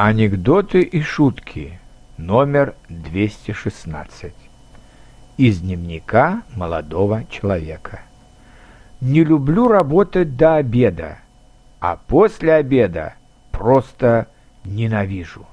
Анекдоты и шутки. Номер 216. Из дневника молодого человека. Не люблю работать до обеда, а после обеда просто ненавижу.